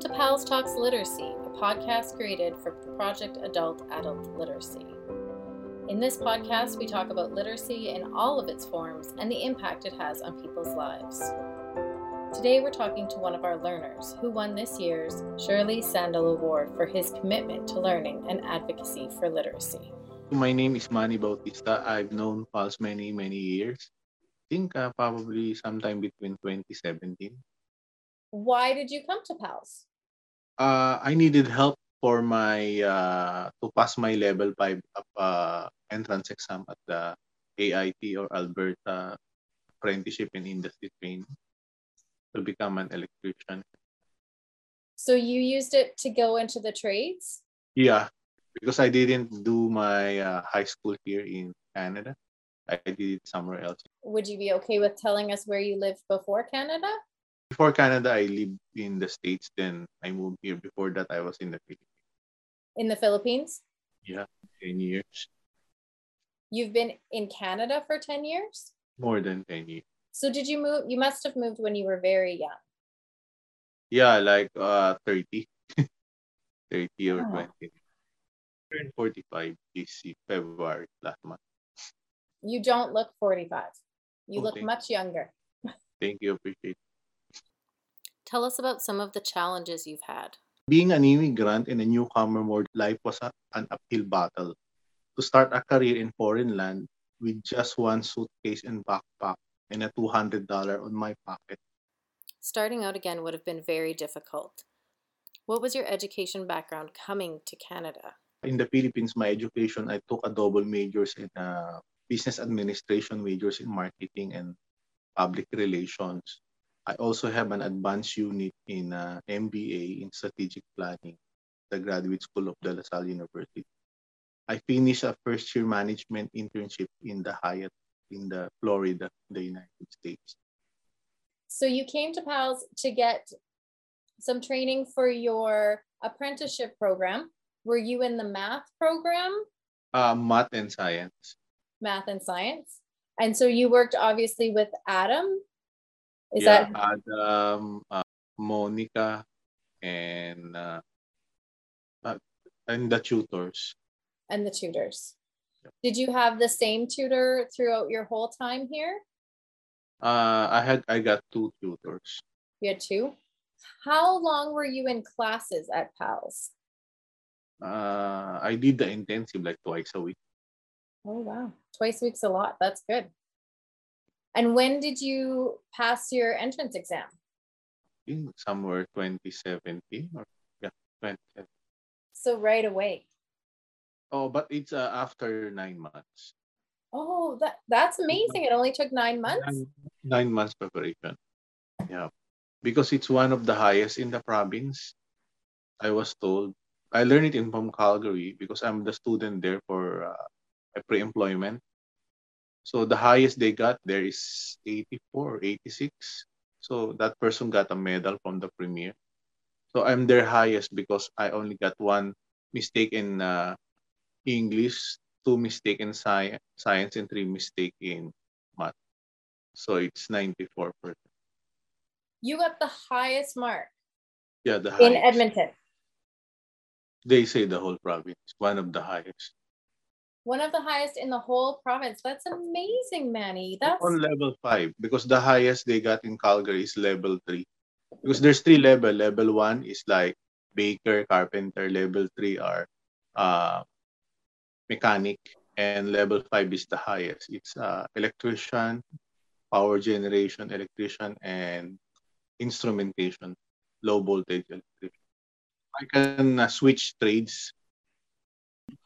Welcome to Pals Talks Literacy, a podcast created for Project Adult Adult Literacy. In this podcast, we talk about literacy in all of its forms and the impact it has on people's lives. Today, we're talking to one of our learners who won this year's Shirley Sandul Award for his commitment to learning and advocacy for literacy. My name is Manny Bautista. I've known Pals many, many years. I think uh, probably sometime between 2017 why did you come to PALS? Uh, I needed help for my uh, to pass my level five uh, entrance exam at the AIT or Alberta Apprenticeship in Industry Training to become an electrician. So you used it to go into the trades? Yeah, because I didn't do my uh, high school here in Canada. I did it somewhere else. Would you be okay with telling us where you lived before Canada? Before Canada, I lived in the States. Then I moved here. Before that, I was in the Philippines. In the Philippines? Yeah, 10 years. You've been in Canada for 10 years? More than 10 years. So did you move? You must have moved when you were very young. Yeah, like uh 30. 30 or oh. 20. Turned 45 this February last month. You don't look 45. You oh, look much you. younger. Thank you. Appreciate it. Tell us about some of the challenges you've had. Being an immigrant in a newcomer world, life was a, an uphill battle. To start a career in foreign land with just one suitcase and backpack and a $200 on my pocket. Starting out again would have been very difficult. What was your education background coming to Canada? In the Philippines, my education, I took a double majors in uh, business administration, majors in marketing and public relations. I also have an advanced unit in uh, MBA in strategic planning, the Graduate School of De La Salle University. I finished a first year management internship in the Hyatt in the Florida, the United States. So you came to PALS to get some training for your apprenticeship program. Were you in the math program? Uh, math and science. Math and science. And so you worked obviously with Adam is yeah, that Adam, uh, Monica, and uh, uh, and the tutors. And the tutors. Yep. Did you have the same tutor throughout your whole time here? Uh, I had I got two tutors. You had two. How long were you in classes at PALS? Uh, I did the intensive like twice a week. Oh wow, twice a week's a lot. That's good. And when did you pass your entrance exam? somewhere 2017 or yeah, 2017. So right away. Oh, but it's uh, after nine months. Oh, that that's amazing! It only took nine months. Nine, nine months preparation. Yeah, because it's one of the highest in the province. I was told. I learned it in from Calgary because I'm the student there for uh, a pre-employment so the highest they got there is 84 or 86. So that person got a medal from the premier. So I'm their highest because I only got one mistake in uh, English, two mistake in sci- science, and three mistake in math. So it's 94%. You got the highest mark. Yeah, the highest. In Edmonton. They say the whole province, one of the highest. One of the highest in the whole province. That's amazing, Manny. That's on level five because the highest they got in Calgary is level three. Because there's three level. Level one is like baker, carpenter. Level three are uh, mechanic, and level five is the highest. It's uh, electrician, power generation, electrician, and instrumentation, low voltage electrician. I can uh, switch trades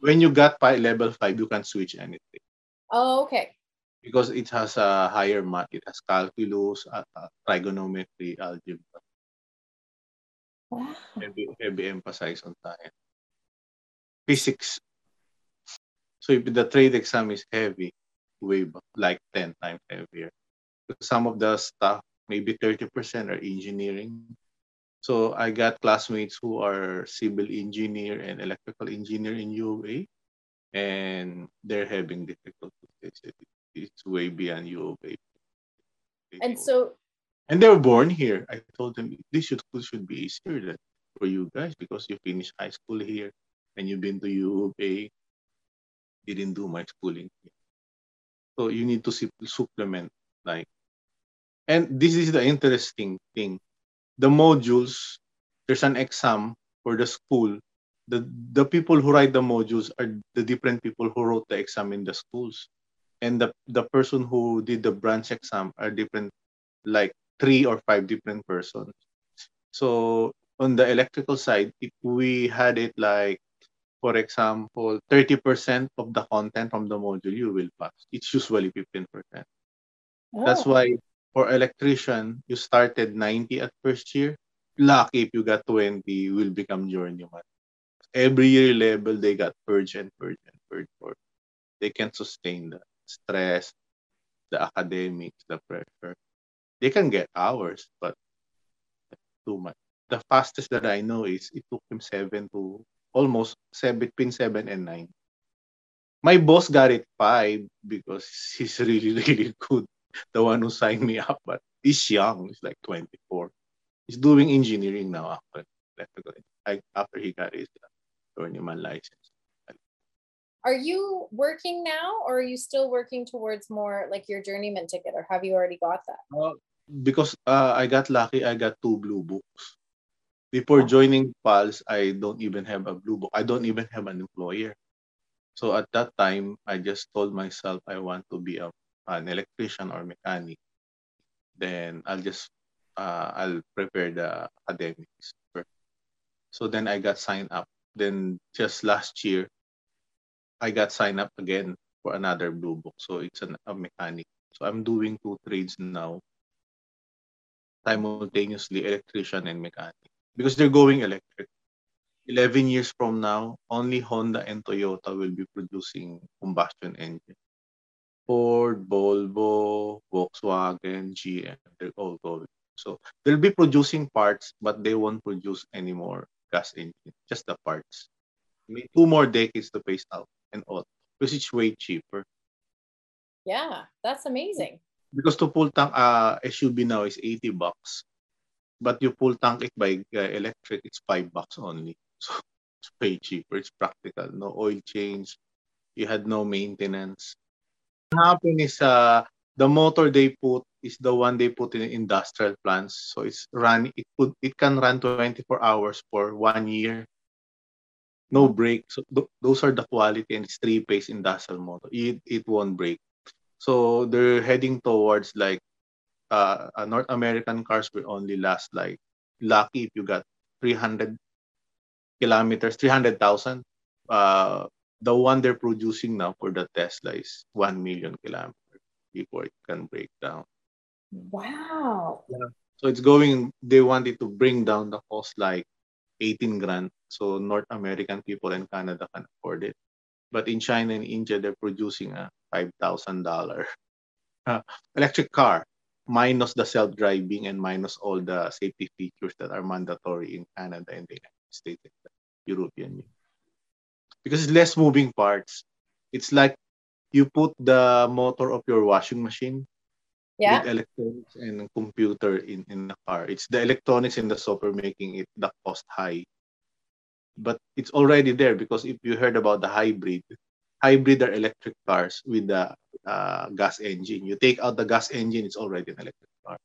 when you got pi level 5, you can switch anything. Oh, okay. Because it has a higher math. It has calculus, uh, uh, trigonometry, algebra. Wow. Heavy, heavy emphasis on science. Physics. So if the trade exam is heavy, way like 10 times heavier. Some of the stuff, maybe 30% are engineering, so I got classmates who are civil engineer and electrical engineer in U of A, and they're having difficulties. It's way beyond U of A. And so, and they were born here. I told them this should should be easier. Than for you guys because you finished high school here and you've been to U of A. Didn't do my schooling here. So you need to supplement like and this is the interesting thing. The modules, there's an exam for the school. The the people who write the modules are the different people who wrote the exam in the schools. And the, the person who did the branch exam are different like three or five different persons. So on the electrical side, if we had it like, for example, 30% of the content from the module, you will pass. It's usually 15%. Oh. That's why for electrician, you started 90 at first year. Lucky if you got 20, you will become journeyman. Every year level, they got purge and purge and purge. For they can sustain the stress, the academics, the pressure. They can get hours, but too much. The fastest that I know is it took him seven to almost seven, between seven and nine. My boss got it five because he's really, really good. The one who signed me up, but he's young. He's like 24. He's doing engineering now after, after he got his journeyman license. Are you working now or are you still working towards more like your journeyman ticket or have you already got that? Uh, because uh, I got lucky, I got two blue books. Before joining PALS, I don't even have a blue book. I don't even have an employer. So at that time, I just told myself I want to be a, an electrician or mechanic. Then I'll just uh, I'll prepare the academics. So then I got signed up. Then just last year, I got signed up again for another blue book. So it's an, a mechanic. So I'm doing two trades now, simultaneously electrician and mechanic because they're going electric. 11 years from now, only Honda and Toyota will be producing combustion engine. Ford, Volvo, Volkswagen, GM, they're all going. So they'll be producing parts, but they won't produce any more gas engine, just the parts. Two more decades to phase out and all because it's way cheaper. Yeah, that's amazing. Because to full tank uh, SUV now is 80 bucks. But you full tank it by uh, electric, it's 5 bucks only. So it's way cheaper. It's practical. No oil change. You had no maintenance. Happened is uh, the motor they put is the one they put in industrial plants. So it's run it could it can run 24 hours for one year no break. So th- those are the quality and it's three-phase industrial motor. It, it won't break. So they're heading towards like uh, North American cars will only last like lucky if you got 300 kilometers, 300,000. Uh, the one they're producing now for the Tesla is 1 million kilometers before it can break down. Wow. Yeah. So it's going, they wanted to bring down the cost like 18 grand. So North American people and Canada can afford it. But in China and India, they're producing a $5,000 uh, electric car, minus the self-driving and minus all the safety features that are mandatory in Canada and the United States and the European Union. Because it's less moving parts. It's like you put the motor of your washing machine yeah. with electronics and computer in, in the car. It's the electronics and the software making it the cost high. But it's already there because if you heard about the hybrid, hybrid are electric cars with the uh, gas engine. You take out the gas engine, it's already an electric car.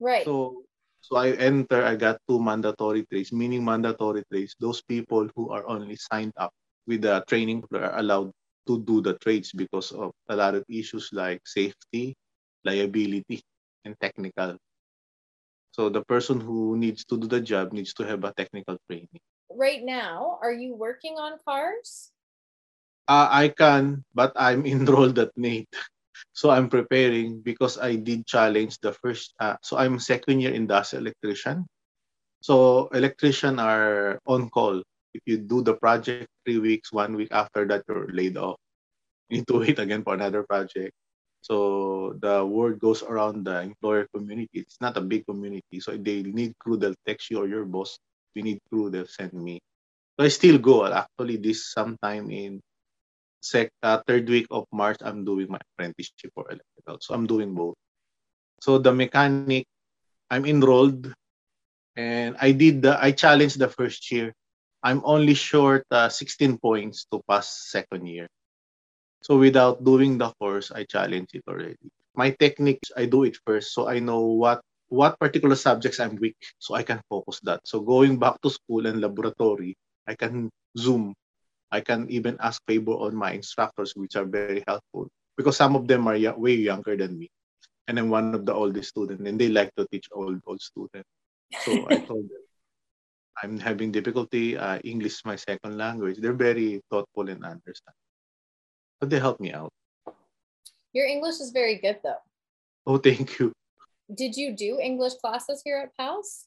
Right. So so I enter, I got two mandatory trades, meaning mandatory trades. Those people who are only signed up with the training are allowed to do the trades because of a lot of issues like safety, liability, and technical. So the person who needs to do the job needs to have a technical training. Right now, are you working on cars? Uh, I can, but I'm enrolled at NAIT. So I'm preparing because I did challenge the first. Uh, so I'm second year industrial electrician. So electrician are on call. If you do the project three weeks, one week after that, you're laid off. You need to wait again for another project. So the word goes around the employer community. It's not a big community. So they need crew, they'll text you or your boss. We need crew, they'll send me. So I still go. Actually, this sometime in sec uh, third week of March, I'm doing my apprenticeship for electrical. So I'm doing both. So the mechanic, I'm enrolled. And I did the I challenged the first year. I'm only short uh, 16 points to pass second year. So without doing the course, I challenge it already. My techniques, I do it first so I know what what particular subjects I'm weak so I can focus that. So going back to school and laboratory, I can zoom. I can even ask favor on my instructors, which are very helpful because some of them are way younger than me. And I'm one of the oldest students, and they like to teach old old students. So I told them, I'm having difficulty. Uh, English is my second language. They're very thoughtful and understand. But they help me out. Your English is very good, though. Oh, thank you. Did you do English classes here at PALS?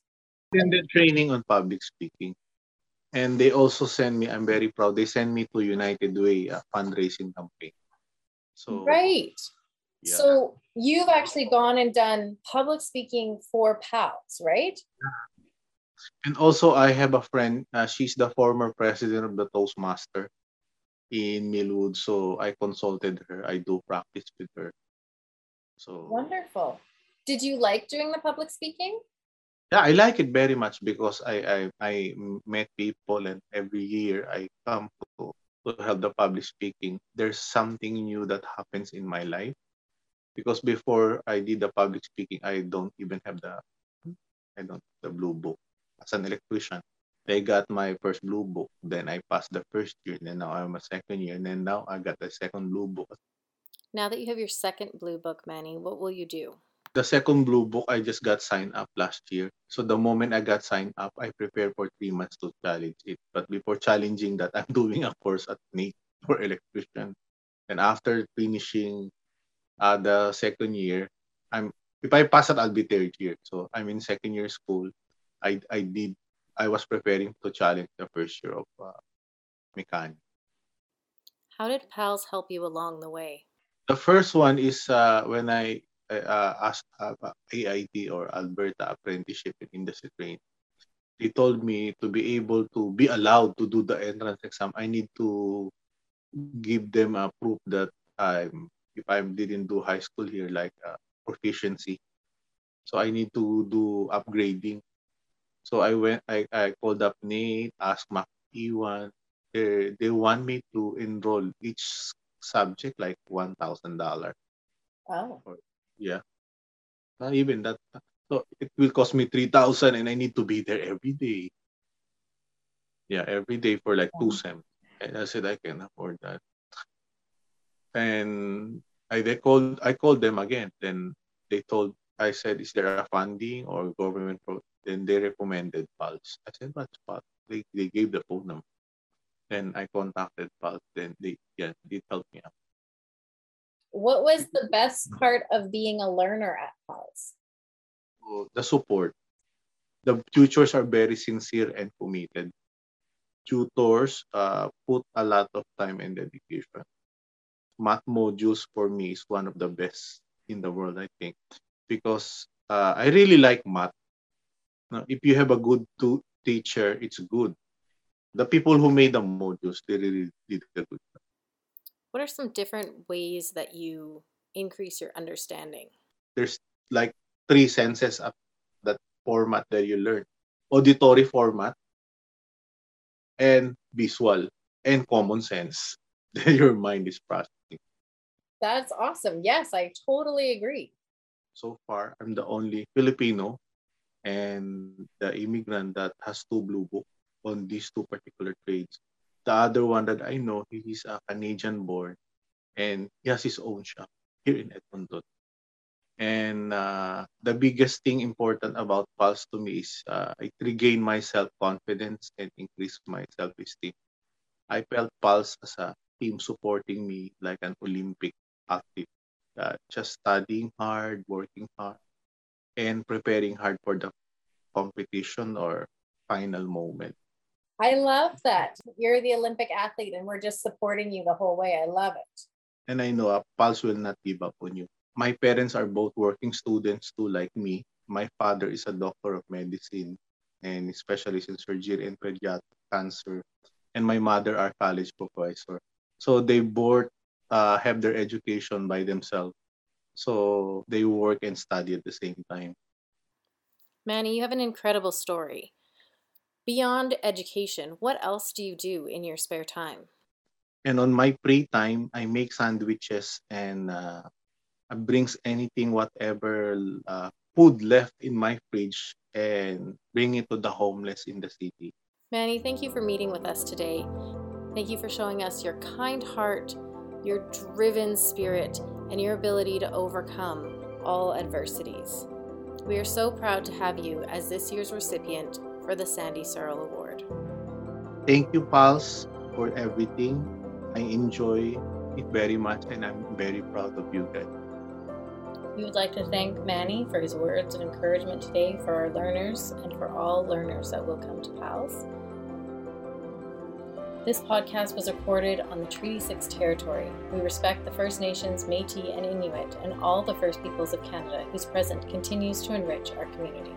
In the training on public speaking. And they also send me, I'm very proud, they send me to United Way, a fundraising campaign. So Right. Yeah. So you've actually gone and done public speaking for PALS, right? And also I have a friend, uh, she's the former president of the Toastmaster in Mill Woods. So I consulted her. I do practice with her. So wonderful. Did you like doing the public speaking? Yeah, I like it very much because I I, I met people and every year I come to, to help the public speaking. There's something new that happens in my life because before I did the public speaking, I don't even have the I don't the blue book as an electrician. I got my first blue book, then I passed the first year, then now I'm a second year, and then now I got the second blue book. Now that you have your second blue book, Manny, what will you do? the second blue book I just got signed up last year. So the moment I got signed up, I prepared for three months to challenge it. But before challenging that, I'm doing a course at NAIT for electrician. And after finishing uh, the second year, I'm if I pass it, I'll be third year. So I'm in second year school. I I did I was preparing to challenge the first year of uh, mechanic. How did PALS help you along the way? The first one is uh, when I uh, asked uh, AIT or Alberta Apprenticeship in Industry Training, they told me to be able to be allowed to do the entrance exam, I need to give them a proof that I'm if I didn't do high school here, like uh, proficiency. So I need to do upgrading. So I went, I, I called up NAIT, asked Mac E1. They, they want me to enroll each subject like $1,000. Oh. Yeah. Not even that. So it will cost me 3,000 and I need to be there every day. Yeah, every day for like two sems. And I said, I can afford that. And I they called I called them again. Then they told I said, is there a funding or government pro? Then they recommended Pulse. I said, what's Pulse? They, they gave the phone number. Then I contacted Pulse. Then they yeah, they helped me out what was the best part of being a learner at PALS? The support. The tutors are very sincere and committed. Tutors uh, put a lot of time and dedication. Math modules for me is one of the best in the world, I think, because uh, I really like math. Now, if you have a good to- teacher, it's good. The people who made the modules, they really did a good job what are some different ways that you increase your understanding? There's like three senses of that format that you learn auditory format, and visual, and common sense that your mind is processing. That's awesome. Yes, I totally agree. So far, I'm the only Filipino and the immigrant that has two blue book on these two particular trades the other one that I know, he's a Canadian born and he has his own shop here in Edmonton. And uh, the biggest thing important about Pulse to me is uh, it regain my self-confidence and increase my self-esteem. I felt Pulse as a team supporting me like an Olympic athlete, uh, just studying hard, working hard, and preparing hard for the competition or final moment. I love that. You're the Olympic athlete and we're just supporting you the whole way. I love it. And I know a Pulse will not give up on you. My parents are both working students too, like me. My father is a doctor of medicine and specialist in surgery and pediatric cancer. And my mother are college professor. So they both uh, have their education by themselves. So they work and study at the same time. Manny, you have an incredible story. Beyond education, what else do you do in your spare time? And on my free time, I make sandwiches and uh, brings anything, whatever uh, food left in my fridge and bring it to the homeless in the city. Manny, thank you for meeting with us today. Thank you for showing us your kind heart, your driven spirit, and your ability to overcome all adversities. We are so proud to have you as this year's recipient for the Sandy Searle Award. Thank you, Pals, for everything. I enjoy it very much and I'm very proud of you guys. We would like to thank Manny for his words of encouragement today for our learners and for all learners that will come to PALS. This podcast was recorded on the Treaty 6 territory. We respect the First Nations, Metis, and Inuit, and all the First Peoples of Canada whose presence continues to enrich our community.